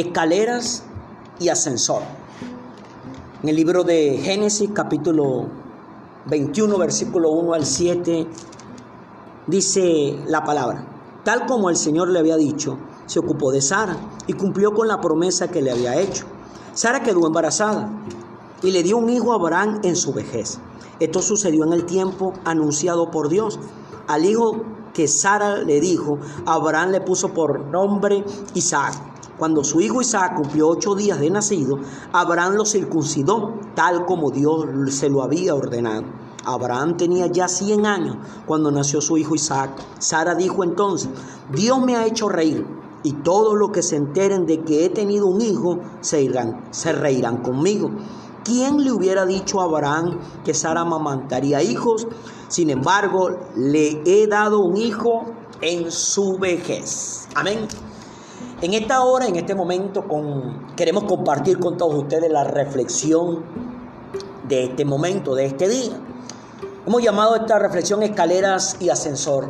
escaleras y ascensor. En el libro de Génesis capítulo 21, versículo 1 al 7, dice la palabra, tal como el Señor le había dicho, se ocupó de Sara y cumplió con la promesa que le había hecho. Sara quedó embarazada y le dio un hijo a Abraham en su vejez. Esto sucedió en el tiempo anunciado por Dios. Al hijo que Sara le dijo, Abraham le puso por nombre Isaac. Cuando su hijo Isaac cumplió ocho días de nacido, Abraham lo circuncidó, tal como Dios se lo había ordenado. Abraham tenía ya 100 años cuando nació su hijo Isaac. Sara dijo entonces, Dios me ha hecho reír y todos los que se enteren de que he tenido un hijo se, irán, se reirán conmigo. ¿Quién le hubiera dicho a Abraham que Sara amamantaría hijos? Sin embargo, le he dado un hijo en su vejez. Amén. En esta hora, en este momento, queremos compartir con todos ustedes la reflexión de este momento, de este día. Hemos llamado esta reflexión escaleras y ascensor.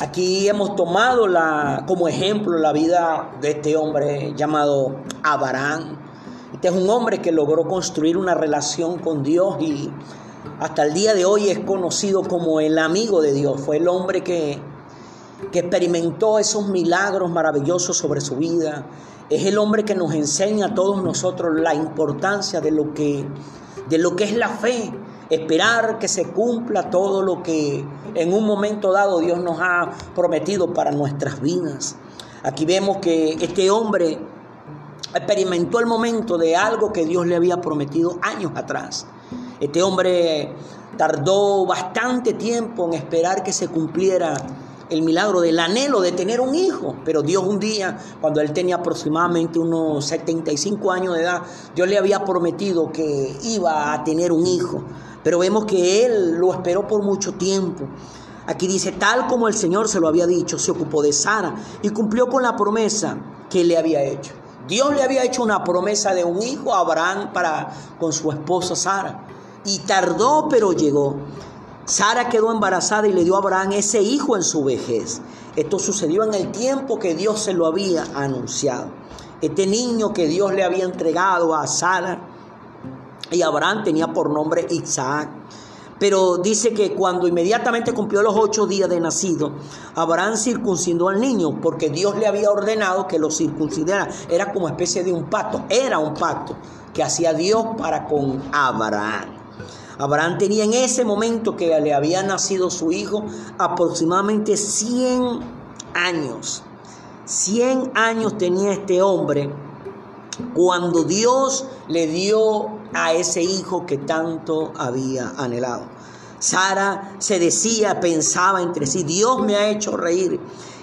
Aquí hemos tomado la, como ejemplo la vida de este hombre llamado Abraham. Este es un hombre que logró construir una relación con Dios y hasta el día de hoy es conocido como el amigo de Dios. Fue el hombre que, que experimentó esos milagros maravillosos sobre su vida. Es el hombre que nos enseña a todos nosotros la importancia de lo que, de lo que es la fe esperar que se cumpla todo lo que en un momento dado Dios nos ha prometido para nuestras vidas. Aquí vemos que este hombre experimentó el momento de algo que Dios le había prometido años atrás. Este hombre tardó bastante tiempo en esperar que se cumpliera el milagro del anhelo de tener un hijo. Pero Dios un día, cuando él tenía aproximadamente unos 75 años de edad, Dios le había prometido que iba a tener un hijo. Pero vemos que él lo esperó por mucho tiempo. Aquí dice, tal como el Señor se lo había dicho, se ocupó de Sara y cumplió con la promesa que le había hecho. Dios le había hecho una promesa de un hijo a Abraham para con su esposa Sara. Y tardó, pero llegó. Sara quedó embarazada y le dio a Abraham ese hijo en su vejez. Esto sucedió en el tiempo que Dios se lo había anunciado. Este niño que Dios le había entregado a Sara y Abraham tenía por nombre Isaac. Pero dice que cuando inmediatamente cumplió los ocho días de nacido, Abraham circuncidó al niño porque Dios le había ordenado que lo circuncidara. Era como especie de un pacto, era un pacto que hacía Dios para con Abraham. Abraham tenía en ese momento que le había nacido su hijo aproximadamente 100 años. 100 años tenía este hombre cuando Dios le dio a ese hijo que tanto había anhelado. Sara se decía, pensaba entre sí, Dios me ha hecho reír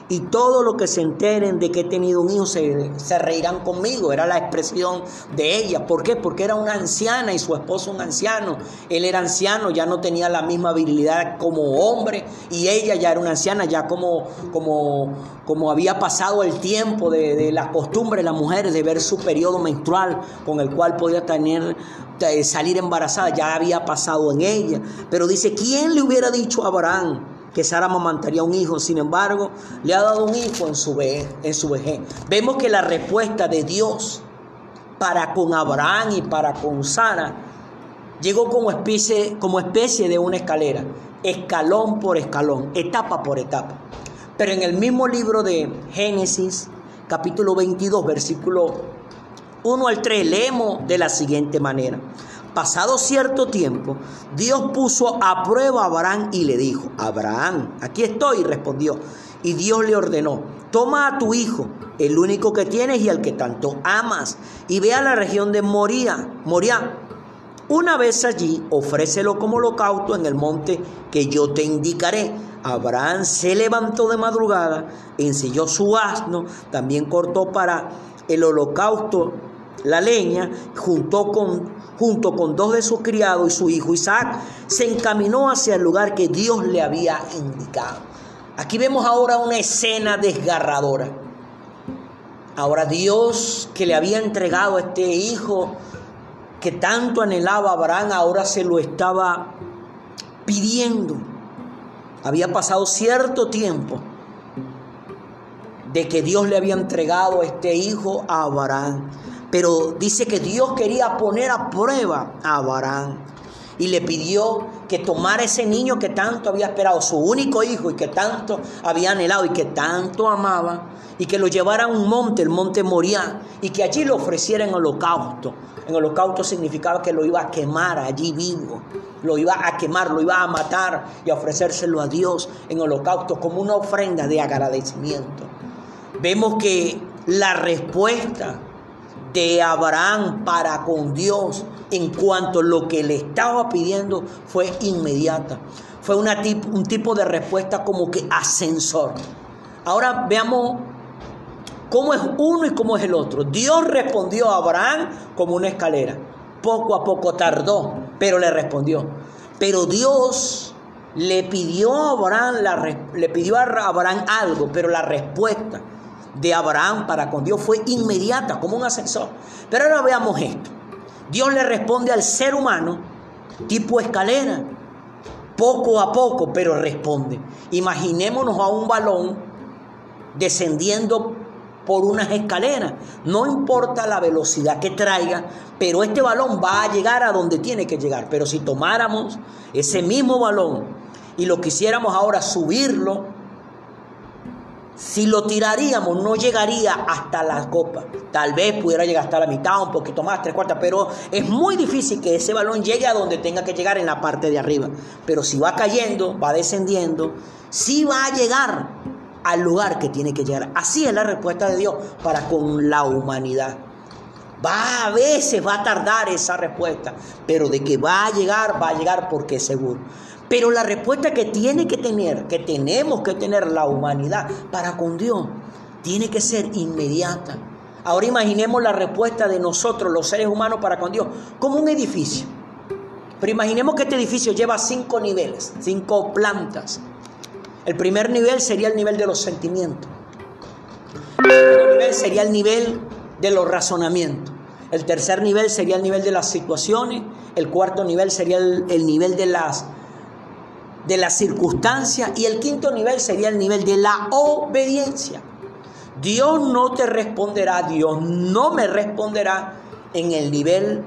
y todo lo que se enteren de que he tenido un hijo se, reirán conmigo. Era la expresión de ella. ¿Por qué? Porque era una anciana y su esposo un anciano. Él era anciano, ya no tenía la misma habilidad como hombre y ella ya era una anciana, ya como, como, como había pasado el tiempo de, de la costumbre de las mujeres de ver su periodo menstrual con el cual podía tener eh, salir embarazada, ya había pasado en ella. Pero dice, ¿quién le hubiera dicho a Abraham? Que Sara amamantaría un hijo, sin embargo, le ha dado un hijo en su, vejez, en su vejez. Vemos que la respuesta de Dios para con Abraham y para con Sara llegó como especie, como especie de una escalera, escalón por escalón, etapa por etapa. Pero en el mismo libro de Génesis, capítulo 22, versículo 1 al 3, leemos de la siguiente manera. Pasado cierto tiempo, Dios puso a prueba a Abraham y le dijo, Abraham, aquí estoy, respondió. Y Dios le ordenó, toma a tu hijo, el único que tienes y al que tanto amas, y ve a la región de Moría, Moría. Una vez allí, ofrécelo como holocausto en el monte que yo te indicaré. Abraham se levantó de madrugada, ensilló su asno, también cortó para el holocausto la leña, junto con, junto con dos de sus criados y su hijo Isaac, se encaminó hacia el lugar que Dios le había indicado. Aquí vemos ahora una escena desgarradora. Ahora Dios que le había entregado a este hijo que tanto anhelaba Abraham, ahora se lo estaba pidiendo. Había pasado cierto tiempo de que Dios le había entregado este hijo a Abraham. Pero dice que Dios quería poner a prueba a Abraham y le pidió que tomara ese niño que tanto había esperado, su único hijo y que tanto había anhelado y que tanto amaba, y que lo llevara a un monte, el monte Moriah, y que allí lo ofreciera en holocausto. En holocausto significaba que lo iba a quemar allí vivo, lo iba a quemar, lo iba a matar y a ofrecérselo a Dios en holocausto como una ofrenda de agradecimiento. Vemos que la respuesta de Abraham para con Dios en cuanto a lo que le estaba pidiendo fue inmediata. Fue un tipo de respuesta como que ascensor. Ahora veamos cómo es uno y cómo es el otro. Dios respondió a Abraham como una escalera. Poco a poco tardó, pero le respondió. Pero Dios le pidió a Abraham, le pidió a Abraham algo, pero la respuesta de Abraham para con Dios fue inmediata, como un ascensor. Pero ahora veamos esto. Dios le responde al ser humano tipo escalera, poco a poco, pero responde. Imaginémonos a un balón descendiendo por unas escaleras. No importa la velocidad que traiga, pero este balón va a llegar a donde tiene que llegar. Pero si tomáramos ese mismo balón y lo quisiéramos ahora subirlo, si lo tiraríamos, no llegaría hasta la copa. Tal vez pudiera llegar hasta la mitad, un poquito más, tres cuartas, pero es muy difícil que ese balón llegue a donde tenga que llegar en la parte de arriba. Pero si va cayendo, va descendiendo, sí va a llegar al lugar que tiene que llegar. Así es la respuesta de Dios para con la humanidad. Va a veces va a tardar esa respuesta, pero de que va a llegar, va a llegar porque es seguro. Pero la respuesta que tiene que tener, que tenemos que tener la humanidad para con Dios, tiene que ser inmediata. Ahora imaginemos la respuesta de nosotros, los seres humanos, para con Dios, como un edificio. Pero imaginemos que este edificio lleva cinco niveles, cinco plantas. El primer nivel sería el nivel de los sentimientos. El segundo nivel sería el nivel de los razonamientos. El tercer nivel sería el nivel de las situaciones. El cuarto nivel sería el, el nivel de las de la circunstancia y el quinto nivel sería el nivel de la obediencia. Dios no te responderá, Dios no me responderá en el nivel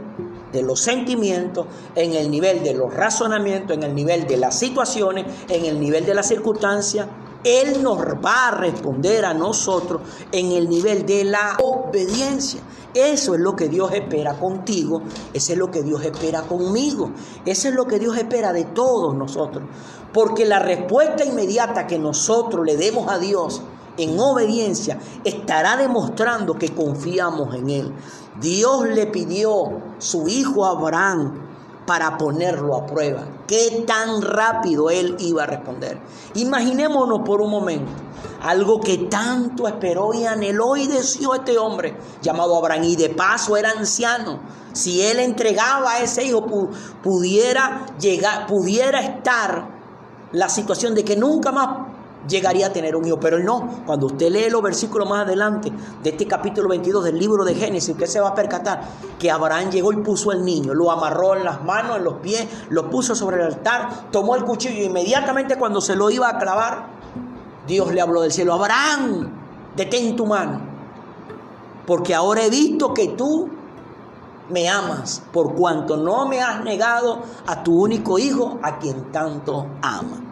de los sentimientos, en el nivel de los razonamientos, en el nivel de las situaciones, en el nivel de la circunstancia. Él nos va a responder a nosotros en el nivel de la obediencia. Eso es lo que Dios espera contigo, eso es lo que Dios espera conmigo, eso es lo que Dios espera de todos nosotros. Porque la respuesta inmediata que nosotros le demos a Dios en obediencia estará demostrando que confiamos en Él. Dios le pidió su hijo Abraham para ponerlo a prueba. ¿Qué tan rápido él iba a responder? Imaginémonos por un momento algo que tanto esperó y anheló y deseó este hombre llamado Abraham y de paso era anciano. Si él entregaba a ese hijo pudiera llegar, pudiera estar la situación de que nunca más llegaría a tener un hijo, pero él no. Cuando usted lee los versículos más adelante de este capítulo 22 del libro de Génesis, usted se va a percatar que Abraham llegó y puso el niño, lo amarró en las manos, en los pies, lo puso sobre el altar, tomó el cuchillo y inmediatamente cuando se lo iba a clavar, Dios le habló del cielo, Abraham, detén tu mano, porque ahora he visto que tú me amas, por cuanto no me has negado a tu único hijo, a quien tanto ama.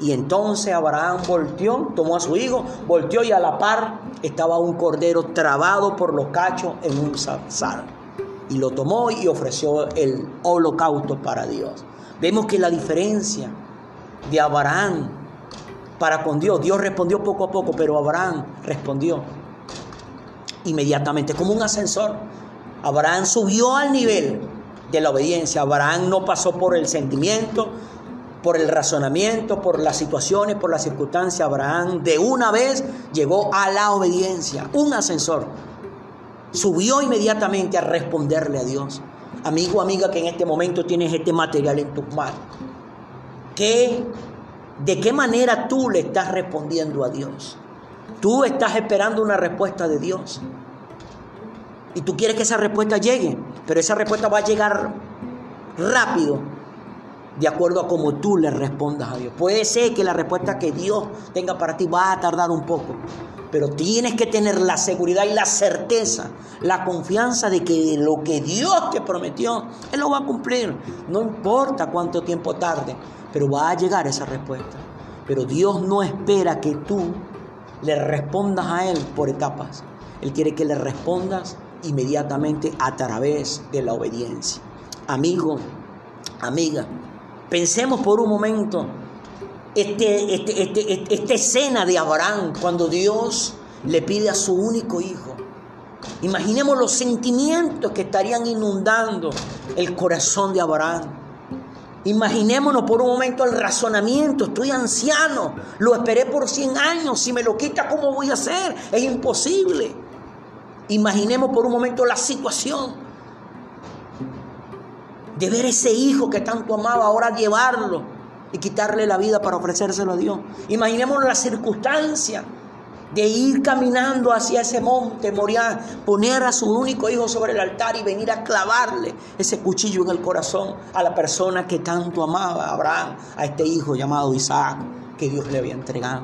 Y entonces Abraham volteó, tomó a su hijo, volteó y a la par estaba un cordero trabado por los cachos en un zarzal. Y lo tomó y ofreció el holocausto para Dios. Vemos que la diferencia de Abraham para con Dios, Dios respondió poco a poco, pero Abraham respondió inmediatamente, como un ascensor. Abraham subió al nivel de la obediencia. Abraham no pasó por el sentimiento, por el razonamiento, por las situaciones, por las circunstancias, Abraham de una vez llegó a la obediencia, un ascensor. Subió inmediatamente a responderle a Dios. Amigo, amiga, que en este momento tienes este material en tus manos. ¿Qué, ¿De qué manera tú le estás respondiendo a Dios? Tú estás esperando una respuesta de Dios. Y tú quieres que esa respuesta llegue, pero esa respuesta va a llegar rápido de acuerdo a cómo tú le respondas a Dios. Puede ser que la respuesta que Dios tenga para ti va a tardar un poco, Pero tienes que tener la seguridad y la certeza, la confianza de que lo que Dios te prometió, Él lo va a cumplir. No importa cuánto tiempo tarde, pero va a llegar esa respuesta. Pero Dios no espera que tú le respondas a Él por etapas. Él quiere que le respondas inmediatamente a través de la obediencia. Amigo, amiga, pensemos por un momento este, este, este, esta escena de Abraham cuando Dios le pide a su único hijo. Imaginemos los sentimientos que estarían inundando el corazón de Abraham. Imaginémonos por un momento el razonamiento. Estoy anciano, lo esperé por 100 años. Si me lo quita, ¿cómo voy a hacer? Es imposible. Imaginemos por un momento la situación de ver ese hijo que tanto amaba, ahora llevarlo y quitarle la vida para ofrecérselo a Dios. Imaginemos la circunstancia de ir caminando hacia ese monte Moriah, poner a su único hijo sobre el altar y venir a clavarle ese cuchillo en el corazón a la persona que tanto amaba, Abraham, a este hijo llamado Isaac, que Dios le había entregado.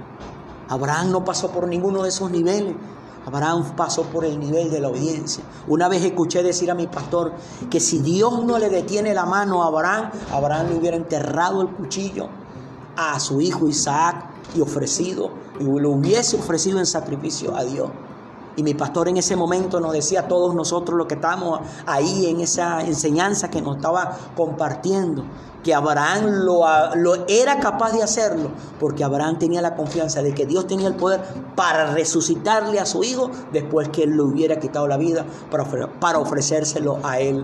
Abraham no pasó por ninguno de esos niveles. Abraham pasó por el nivel de la obediencia. Una vez escuché decir a mi pastor que si Dios no le detiene la mano a Abraham, Abraham le hubiera enterrado el cuchillo a su hijo Isaac y ofrecido y lo hubiese ofrecido en sacrificio a Dios. Y mi pastor en ese momento nos decía a todos nosotros los que estamos ahí en esa enseñanza que nos estaba compartiendo, que Abraham lo, lo, era capaz de hacerlo, porque Abraham tenía la confianza de que Dios tenía el poder para resucitarle a su hijo después que él le hubiera quitado la vida para, para ofrecérselo a él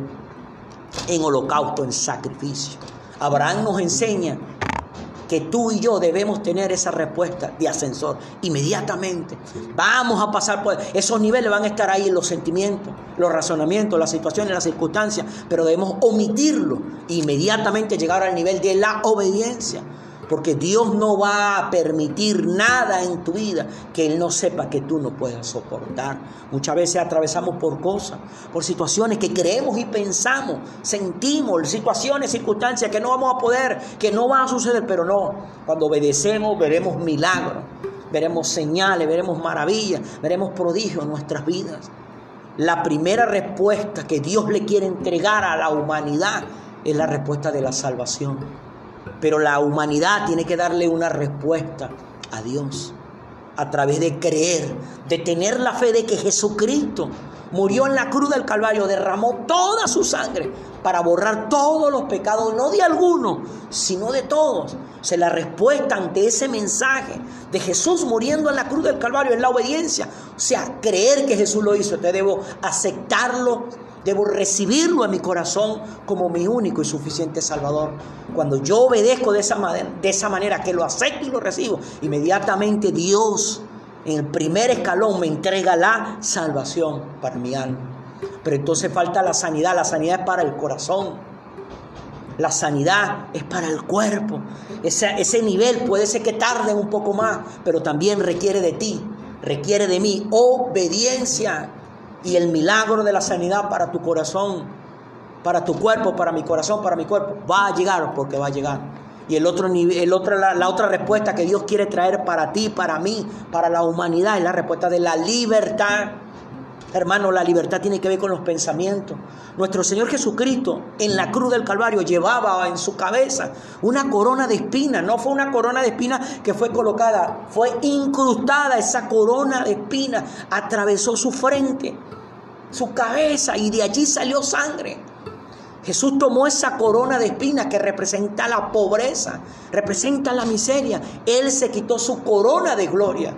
en holocausto, en sacrificio. Abraham nos enseña que tú y yo debemos tener esa respuesta de ascensor inmediatamente. Vamos a pasar por esos niveles, van a estar ahí los sentimientos, los razonamientos, las situaciones, las circunstancias, pero debemos omitirlo e inmediatamente llegar al nivel de la obediencia. Porque Dios no va a permitir nada en tu vida que Él no sepa que tú no puedas soportar. Muchas veces atravesamos por cosas, por situaciones que creemos y pensamos, sentimos, situaciones, circunstancias que no vamos a poder, que no van a suceder, pero no. Cuando obedecemos veremos milagros, veremos señales, veremos maravillas, veremos prodigios en nuestras vidas. La primera respuesta que Dios le quiere entregar a la humanidad es la respuesta de la salvación. Pero la humanidad tiene que darle una respuesta a Dios a través de creer, de tener la fe de que Jesucristo murió en la cruz del Calvario, derramó toda su sangre para borrar todos los pecados, no de alguno, sino de todos. O sea, la respuesta ante ese mensaje de Jesús muriendo en la cruz del Calvario es la obediencia. O sea, creer que Jesús lo hizo, te debo aceptarlo Debo recibirlo en mi corazón como mi único y suficiente Salvador. Cuando yo obedezco de esa, de esa manera, que lo acepto y lo recibo, inmediatamente Dios en el primer escalón me entrega la salvación para mi alma. Pero entonces falta la sanidad. La sanidad es para el corazón. La sanidad es para el cuerpo. Ese, ese nivel puede ser que tarde un poco más, pero también requiere de ti, requiere de mí obediencia y el milagro de la sanidad para tu corazón, para tu cuerpo, para mi corazón, para mi cuerpo, va a llegar porque va a llegar. Y el otro el otro, la, la, otra respuesta que Dios quiere traer para ti, para mí, para la humanidad, es la respuesta de la libertad. Hermano, la libertad tiene que ver con los pensamientos. Nuestro Señor Jesucristo en la cruz del Calvario llevaba en su cabeza una corona de espinas. No fue una corona de espinas que fue colocada, fue incrustada esa corona de espinas. Atravesó su frente, su cabeza y de allí salió sangre. Jesús tomó esa corona de espinas que representa la pobreza, representa la miseria. Él se quitó su corona de gloria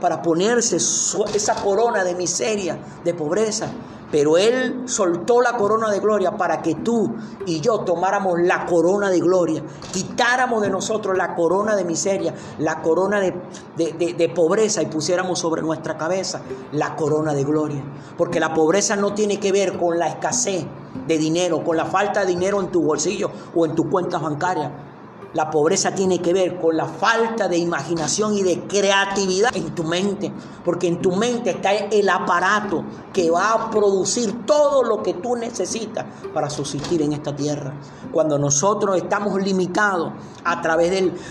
para ponerse esa corona de miseria, de pobreza. Pero Él soltó la corona de gloria para que tú y yo tomáramos la corona de gloria, quitáramos de nosotros la corona de miseria, la corona de, de, pobreza y pusiéramos sobre nuestra cabeza la corona de gloria. Porque la pobreza no tiene que ver con la escasez de dinero, con la falta de dinero en tu bolsillo o en tu cuenta bancaria la pobreza tiene que ver con la falta de imaginación y de creatividad en tu mente, porque en tu mente está el aparato que va a producir todo lo que tú necesitas para subsistir en esta tierra. Cuando nosotros estamos limitados a través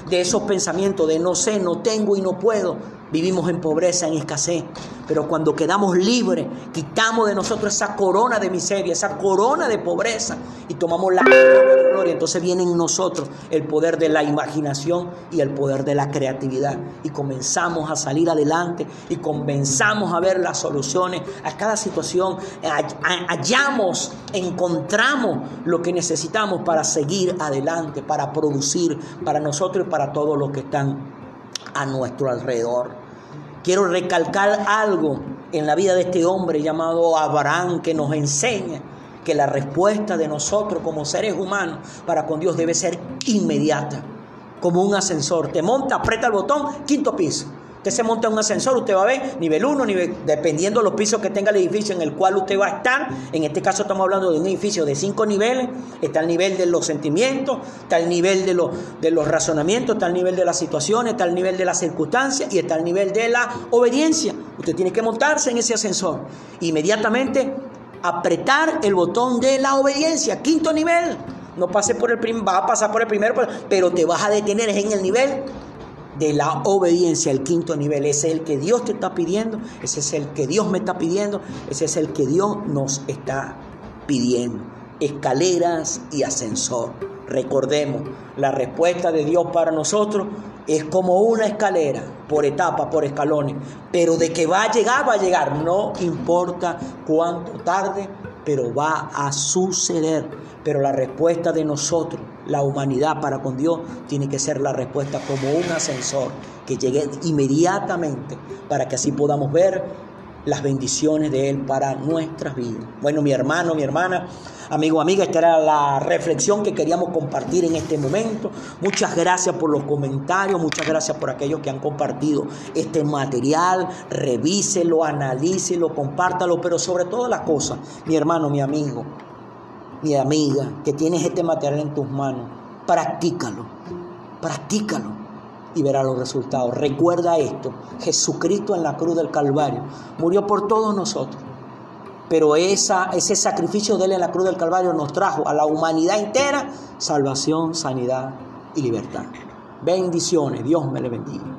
de esos pensamientos de no sé, no tengo y no puedo, Vivimos en pobreza, en escasez, pero cuando quedamos libres, quitamos de nosotros esa corona de miseria, esa corona de pobreza y tomamos la gloria. Entonces viene en nosotros el poder de la imaginación y el poder de la creatividad y comenzamos a salir adelante y comenzamos a ver las soluciones a cada situación. Hallamos, encontramos lo que necesitamos para seguir adelante, para producir para nosotros y para todos los que están a nuestro alrededor. Quiero recalcar algo en la vida de este hombre llamado Abraham que nos enseña que la respuesta de nosotros como seres humanos para con Dios debe ser inmediata, como un ascensor. Te monta, aprieta el botón, quinto piso. Usted se monta en un ascensor, usted va a ver nivel 1, nivel, dependiendo de los pisos que tenga el edificio en el cual usted va a estar. En este caso estamos hablando de un edificio de cinco niveles. Está el nivel de los sentimientos, está el nivel de, los, de los razonamientos, está el nivel de las situaciones, está el nivel de las circunstancias y está el nivel de la obediencia. Usted tiene que montarse en ese ascensor. Inmediatamente apretar el botón de la obediencia, quinto nivel. No pase por el primer, va a pasar por el primero, pero te vas a detener en el nivel de la obediencia, el quinto nivel. Ese es el que Dios te está pidiendo, ese es el que Dios me está pidiendo, ese es el que Dios nos está pidiendo. Escaleras y ascensor. Recordemos, la respuesta de Dios para nosotros es como una escalera, por etapas, por escalones, pero de que va a llegar, va a llegar, no importa cuánto tarde, pero va a suceder. Pero la respuesta de nosotros, la humanidad para con Dios, tiene que ser la respuesta como un ascensor que llegue inmediatamente para que así podamos ver las bendiciones de Él para nuestras vidas. Bueno, mi hermano, mi hermana, amigo, amiga, esta era la reflexión que queríamos compartir en este momento. Muchas gracias por los comentarios, muchas gracias por aquellos que han compartido este material. Revíselo, analícelo, compártalo, pero sobre todas las cosas, mi hermano, mi amigo, mi amiga, que tienes este material en tus manos, practícalo, practícalo y verá los resultados. Recuerda esto, Jesucristo en la cruz del Calvario murió por todos nosotros, pero esa, ese sacrificio de él en la cruz del Calvario nos trajo a la humanidad entera salvación, sanidad y libertad. Bendiciones, Dios me le bendiga.